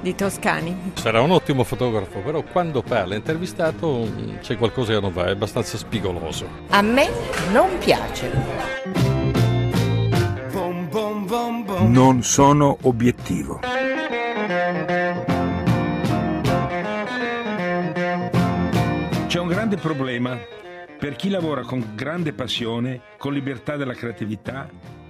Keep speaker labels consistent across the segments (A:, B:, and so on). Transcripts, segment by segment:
A: di Toscani.
B: Sarà un ottimo fotografo, però quando parla intervistato mm, c'è qualcosa che non va, è abbastanza spigoloso.
C: A me non piace.
D: Non sono obiettivo. C'è un grande problema per chi lavora con grande passione, con libertà della creatività,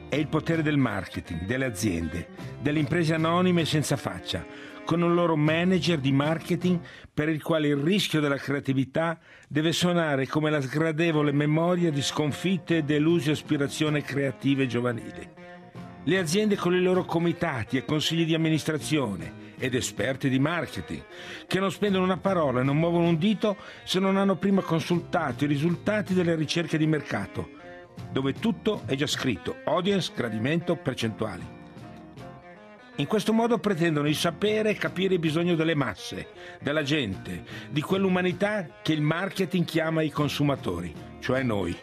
D: è il potere del marketing, delle aziende, delle imprese anonime senza faccia, con un loro manager di marketing per il quale il rischio della creatività deve suonare come la sgradevole memoria di sconfitte e delusi aspirazioni creative giovanili. Le aziende con i loro comitati e consigli di amministrazione ed esperti di marketing, che non spendono una parola e non muovono un dito se non hanno prima consultato i risultati delle ricerche di mercato, dove tutto è già scritto, audience, gradimento, percentuali. In questo modo pretendono di sapere e capire il bisogno delle masse, della gente, di quell'umanità che il marketing chiama i consumatori, cioè noi.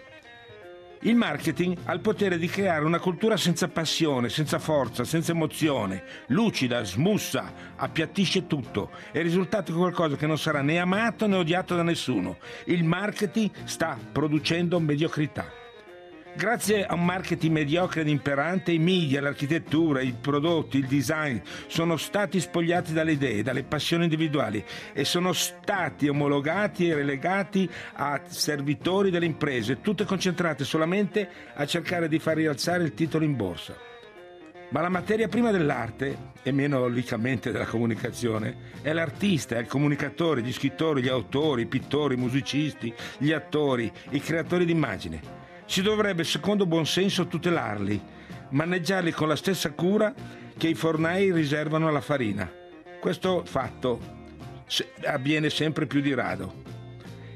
D: Il marketing ha il potere di creare una cultura senza passione, senza forza, senza emozione, lucida, smussa, appiattisce tutto e il risultato è qualcosa che non sarà né amato né odiato da nessuno. Il marketing sta producendo mediocrità. Grazie a un marketing mediocre ed imperante, i media, l'architettura, i prodotti, il design sono stati spogliati dalle idee, dalle passioni individuali e sono stati omologati e relegati a servitori delle imprese, tutte concentrate solamente a cercare di far rialzare il titolo in borsa. Ma la materia prima dell'arte, e meno logicamente della comunicazione, è l'artista, è il comunicatore, gli scrittori, gli autori, i pittori, i musicisti, gli attori, i creatori d'immagine. Si dovrebbe, secondo buon senso, tutelarli, maneggiarli con la stessa cura che i fornai riservano alla farina. Questo fatto avviene sempre più di rado.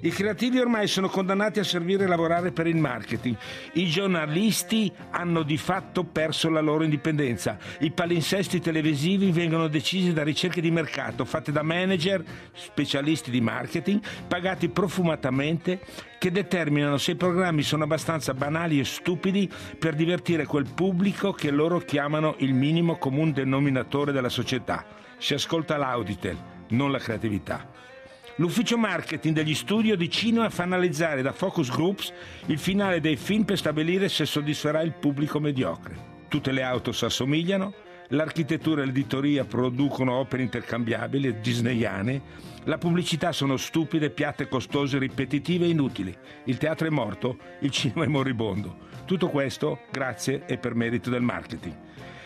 D: I creativi ormai sono condannati a servire e lavorare per il marketing. I giornalisti hanno di fatto perso la loro indipendenza. I palinsesti televisivi vengono decisi da ricerche di mercato fatte da manager, specialisti di marketing, pagati profumatamente, che determinano se i programmi sono abbastanza banali e stupidi per divertire quel pubblico che loro chiamano il minimo comune denominatore della società. Si ascolta l'auditel, non la creatività. L'ufficio marketing degli studio di cinema fa analizzare da focus groups il finale dei film per stabilire se soddisferà il pubblico mediocre. Tutte le auto si assomigliano, l'architettura e l'editoria producono opere intercambiabili, disneyane, la pubblicità sono stupide, piatte, costose, ripetitive e inutili. Il teatro è morto, il cinema è moribondo. Tutto questo grazie e per merito del marketing.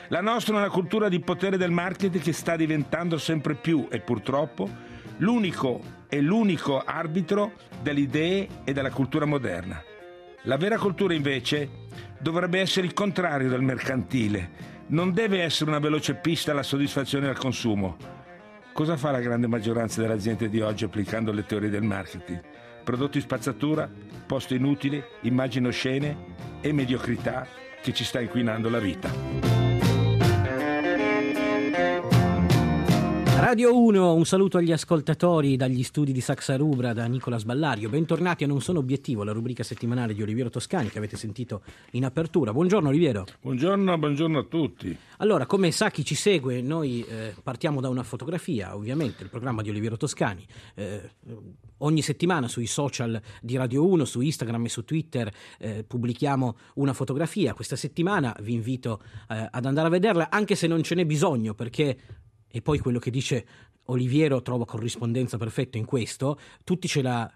D: La nostra è una cultura di potere del marketing che sta diventando sempre più e purtroppo l'unico è l'unico arbitro delle idee e della cultura moderna. La vera cultura invece dovrebbe essere il contrario del mercantile, non deve essere una veloce pista alla soddisfazione al consumo. Cosa fa la grande maggioranza delle aziende di oggi applicando le teorie del marketing? Prodotti spazzatura, posti inutili, immagini oscene e mediocrità che ci sta inquinando la vita.
E: Radio 1, un saluto agli ascoltatori dagli studi di Saxa Rubra da Nicola Sballario. Bentornati a Non sono obiettivo, la rubrica settimanale di Oliviero Toscani che avete sentito in apertura. Buongiorno Oliviero.
D: Buongiorno, buongiorno a tutti.
E: Allora, come sa chi ci segue, noi eh, partiamo da una fotografia, ovviamente, il programma di Oliviero Toscani. Eh, ogni settimana sui social di Radio 1, su Instagram e su Twitter eh, pubblichiamo una fotografia. Questa settimana vi invito eh, ad andare a vederla, anche se non ce n'è bisogno, perché e poi quello che dice Oliviero trova corrispondenza perfetta in questo, tutti,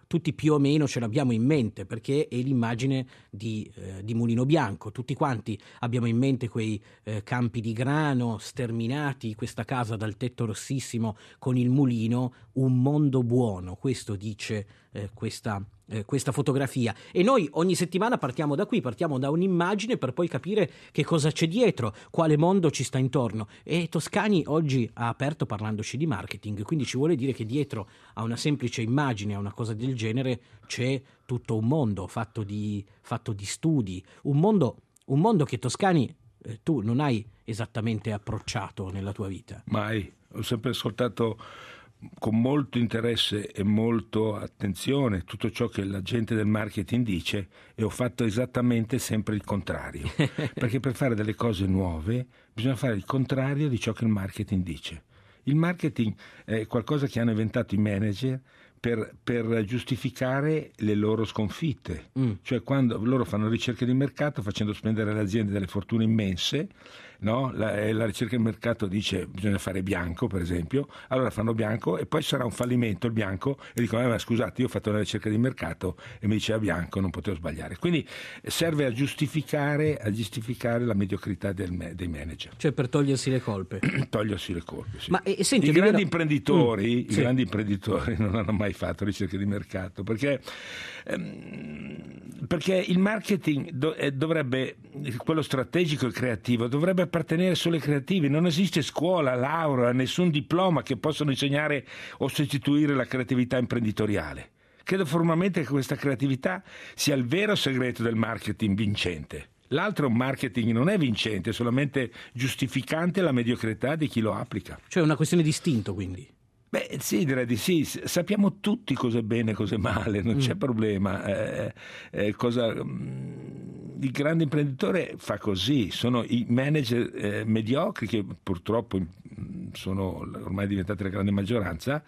E: tutti, più o meno ce l'abbiamo in mente perché è l'immagine di, eh, di Mulino Bianco, tutti quanti abbiamo in mente quei eh, campi di grano sterminati, questa casa dal tetto rossissimo con il mulino, un mondo buono, questo dice eh, questa, eh, questa fotografia. E noi ogni settimana partiamo da qui, partiamo da un'immagine per poi capire che cosa c'è dietro, quale mondo ci sta intorno. E Toscani oggi ha aperto parlandoci di marketing, quindi ci vuole dire che dietro a una semplice immagine, a una cosa del genere, c'è tutto un mondo fatto di, fatto di studi, un mondo, un mondo che Toscani eh, tu non hai esattamente approcciato nella tua vita.
D: Mai, ho sempre ascoltato con molto interesse e molto attenzione tutto ciò che la gente del marketing dice e ho fatto esattamente sempre il contrario. Perché per fare delle cose nuove bisogna fare il contrario di ciò che il marketing dice. Il marketing è qualcosa che hanno inventato i manager per, per, giustificare le loro sconfitte. Mm. Cioè quando loro fanno ricerche di mercato facendo spendere alle aziende delle fortune immense no? la, eh, la, ricerca del mercato dice bisogna fare bianco per esempio, allora fanno bianco e poi sarà un fallimento il bianco e dicono eh, ma scusate io ho fatto una ricerca di mercato e mi diceva bianco, non potevo sbagliare. Quindi serve a giustificare, a giustificare la mediocrità del, dei manager.
E: Cioè per togliersi le colpe.
D: togliersi le colpe, sì.
E: Ma, e, senti,
D: I, grandi imprenditori, mm, i sì. grandi imprenditori non hanno mai fatto ricerche di mercato perché, ehm, perché il marketing do, eh, dovrebbe, quello strategico e creativo, dovrebbe appartenere solo ai creativi, non esiste scuola, laurea, nessun diploma che possano insegnare o sostituire la creatività imprenditoriale. Credo formalmente che questa creatività sia il vero segreto del marketing vincente. L'altro marketing non è vincente, è solamente giustificante la mediocrità di chi lo applica.
E: Cioè è una questione di istinto, quindi.
D: Beh, sì, direi di sì. Sappiamo tutti cosa è bene e cosa è male, non mm. c'è problema. Eh, eh, cosa, mm, il grande imprenditore fa così, sono i manager eh, mediocri che purtroppo mm, sono ormai diventati la grande maggioranza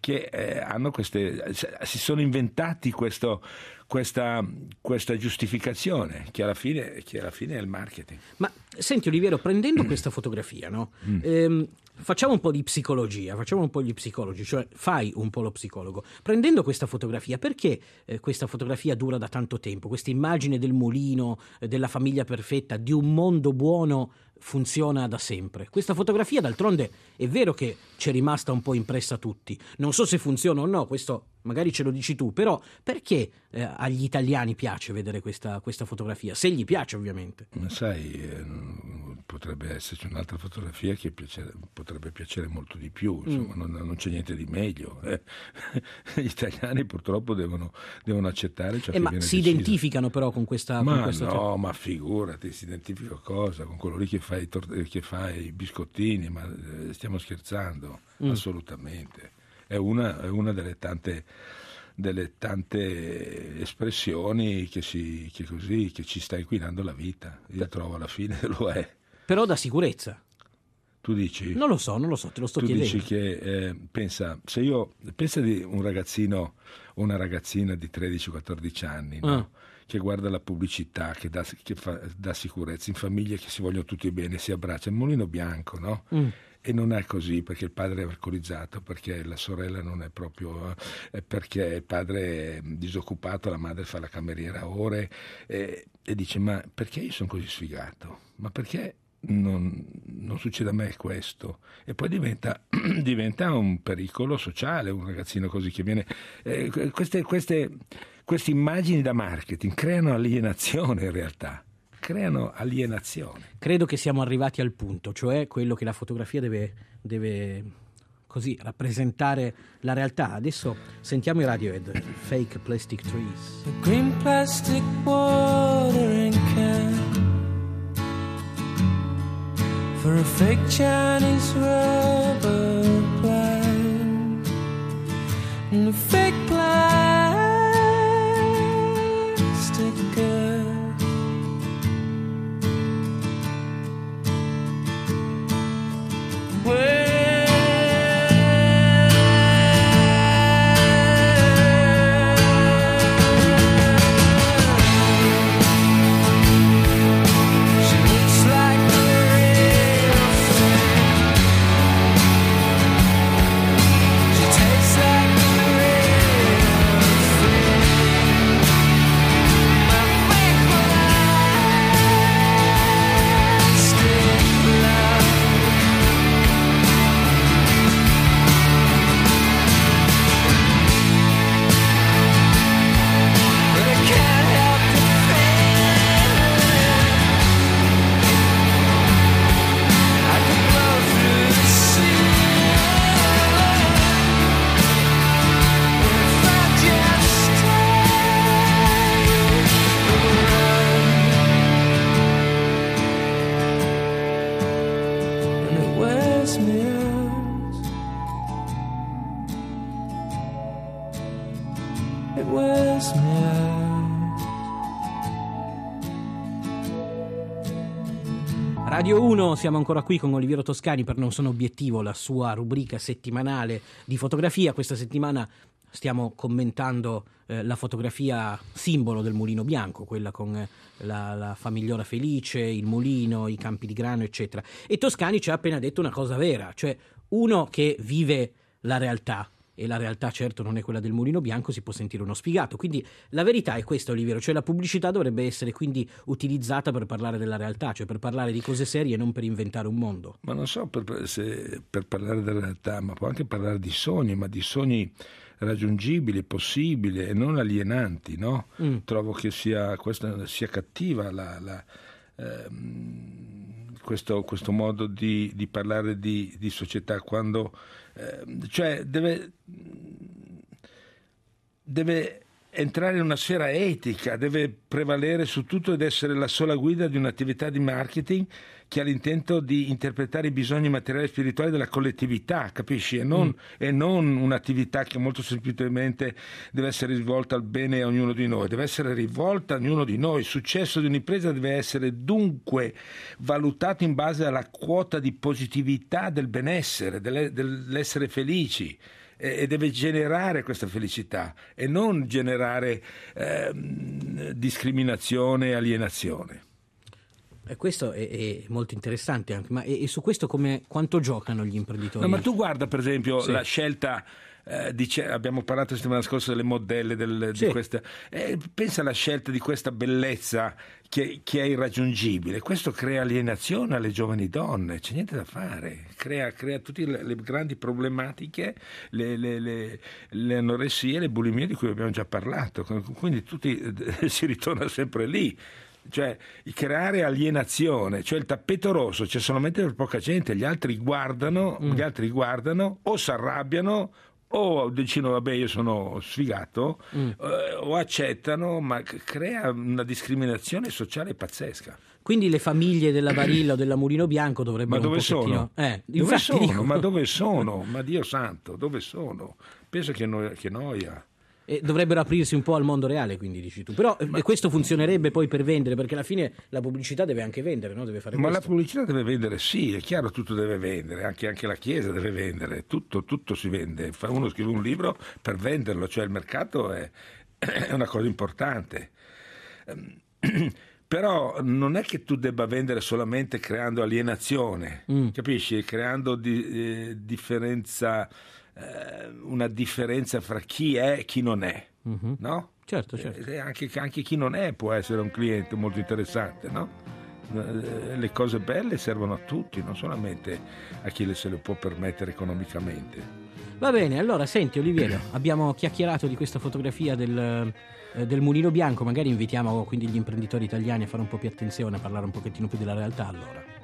D: che eh, hanno queste, si sono inventati questo, questa, questa, giustificazione che alla, fine, che alla, fine, è il marketing.
E: Ma senti Oliviero, prendendo questa fotografia, no? mm. ehm, facciamo un po' di psicologia, facciamo un po' gli psicologi, cioè fai un po' lo psicologo. Prendendo questa fotografia, perché eh, questa fotografia dura da tanto tempo? Questa immagine del mulino, eh, della famiglia perfetta, di un mondo buono funziona da sempre. Questa fotografia, d'altronde, è vero che ci è rimasta un po' impressa a tutti. Non so se funziona o no, questo magari ce lo dici tu, però perché eh, agli italiani piace vedere questa, questa, fotografia? Se gli piace, ovviamente.
D: Ma sai, eh, potrebbe esserci un'altra fotografia che piacere, potrebbe piacere molto di più, insomma, mm. non, non, c'è niente di meglio. Eh. Gli italiani purtroppo devono, devono accettare ciò
E: eh,
D: che
E: ma
D: viene
E: si
D: deciso.
E: identificano però con questa...
D: Ma
E: con questo
D: no,
E: tempo.
D: ma figurati, si identifica cosa? Con lì che fa i, tor- che fa i biscottini, ma eh, stiamo scherzando, mm. assolutamente. È una, è una delle tante delle tante espressioni che, si, che, così, che ci sta inquinando la vita. Io trovo alla fine lo è.
E: Però da sicurezza.
D: Tu dici?
E: Non lo so, non lo so, te lo sto
D: tu
E: chiedendo.
D: Tu dici che, eh, pensa, se io, pensa di un ragazzino o una ragazzina di 13-14 anni, no? ah. che guarda la pubblicità, che, dà, che fa, dà, sicurezza in famiglie che si vogliono tutti bene, si abbracciano, il mulino bianco, no? Mm e non è così perché il padre è alcolizzato, perché la sorella non è proprio, eh, perché il padre è disoccupato, la madre fa la cameriera a ore eh, e dice ma perché io sono così sfigato? Ma perché non, non, succede a me questo e poi diventa, diventa, un pericolo sociale un ragazzino così che viene eh, queste, queste, queste immagini da marketing creano alienazione in realtà creano alienazione.
E: Credo che siamo arrivati al punto, cioè quello che la fotografia deve, deve così rappresentare la realtà. Adesso sentiamo i Radiohead, Fake Plastic Trees. The green plastic watering Fake Chinese rubber plant And a fake plastic Radio 1, siamo ancora qui con Oliviero Toscani per Non sono obiettivo, la sua rubrica settimanale di fotografia. Questa settimana stiamo commentando eh, la fotografia simbolo del mulino bianco, quella con eh, la, la, famigliola felice, il mulino, i campi di grano, eccetera. E Toscani ci ha appena detto una cosa vera, cioè uno che vive la realtà e la realtà certo non è quella del mulino bianco, si può sentire uno sfigato. Quindi la verità è questa, Oliviero, cioè la pubblicità dovrebbe essere quindi utilizzata per parlare della realtà, cioè per parlare di cose serie e non per inventare un mondo.
D: Ma non so per, se, per parlare della realtà, ma può anche parlare di sogni, ma di sogni raggiungibili, possibili e non alienanti, no? Mm. Trovo che sia, questa, sia cattiva la, la, ehm, questo, questo, modo di, di parlare di, di, società quando eh, cioè deve, deve entrare in una sfera etica, deve prevalere su tutto ed essere la sola guida di un'attività di marketing che ha l'intento di interpretare i bisogni materiali e spirituali della collettività, capisci? E non, mm. e non un'attività che molto semplicemente deve essere rivolta al bene a ognuno di noi, deve essere rivolta a ognuno di noi. Il successo di un'impresa deve essere dunque valutato in base alla quota di positività del benessere, dell'essere felici e deve generare questa felicità e non generare eh, discriminazione e alienazione.
E: E questo è, è, molto interessante anche, ma e, e su questo come, quanto giocano gli imprenditori?
D: No, ma tu guarda per esempio sì. la scelta eh, dice, abbiamo parlato la settimana scorsa delle modelle del, sì. di questa, eh, pensa alla scelta di questa bellezza che, che, è irraggiungibile. Questo crea alienazione alle giovani donne, c'è niente da fare, crea, crea tutte le, le, grandi problematiche, le, le, le, le anoressie, le bulimie di cui abbiamo già parlato. Quindi tutti, si ritorna sempre lì cioè creare alienazione, cioè il tappeto rosso c'è solamente per poca gente, gli altri guardano, mm. gli altri guardano o si arrabbiano o decidono vabbè io sono sfigato mm. eh, o accettano ma crea una discriminazione sociale pazzesca
E: quindi le famiglie della Barilla o della Mulino Bianco dovrebbero
D: ma dove sono?
E: Eh,
D: dove sono? ma dove sono? ma Dio santo dove sono? penso che, no- che noia
E: e dovrebbero aprirsi un po' al mondo reale, quindi dici tu. Però ma... questo funzionerebbe poi per vendere, perché alla fine la pubblicità deve anche vendere, no? Deve fare
D: ma
E: questo.
D: la pubblicità deve vendere, sì, è chiaro, tutto deve vendere, anche, anche la Chiesa deve vendere, tutto, tutto, si vende. Uno scrive un libro per venderlo, cioè il mercato è, è una cosa importante. Però non è che tu debba vendere solamente creando alienazione, mm. capisci? Creando di, eh, differenza eh, una differenza fra chi è e chi non è, mm-hmm. no?
E: Certo, certo.
D: Anche, anche, chi non è può essere un cliente molto interessante, no? Eh, le cose belle servono a tutti, non solamente a chi le se le può permettere economicamente.
E: Va bene, allora senti Oliviero, abbiamo chiacchierato di questa fotografia del, eh, del mulino bianco, magari invitiamo quindi gli imprenditori italiani a fare un po' più attenzione, a parlare un pochettino più della realtà allora.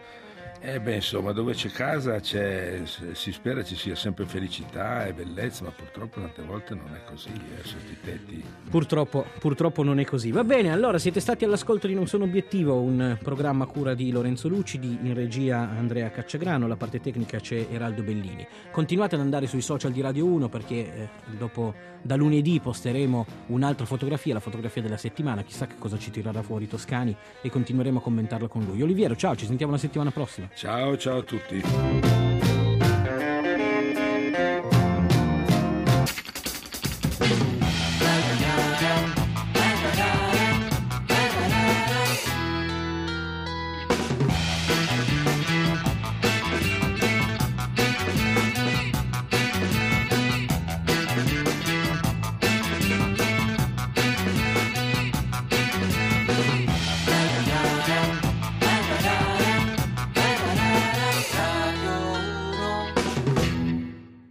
D: Eh beh, insomma, dove c'è casa c'è, si spera ci sia sempre felicità e bellezza, ma purtroppo tante volte non è così, eh, sotto i tetti.
E: Purtroppo, purtroppo non è così. Va bene, allora siete stati all'ascolto di Non Sono Obiettivo, un programma a cura di Lorenzo Lucidi, in regia Andrea Cacciagrano, la parte tecnica c'è Eraldo Bellini. Continuate ad andare sui social di Radio 1 perché eh, dopo da lunedì posteremo un'altra fotografia, la fotografia della settimana, chissà che cosa ci tirerà fuori Toscani e continueremo a commentarla con lui. Oliviero, ciao, ci sentiamo la settimana prossima.
D: Ciao, ciao a tutti.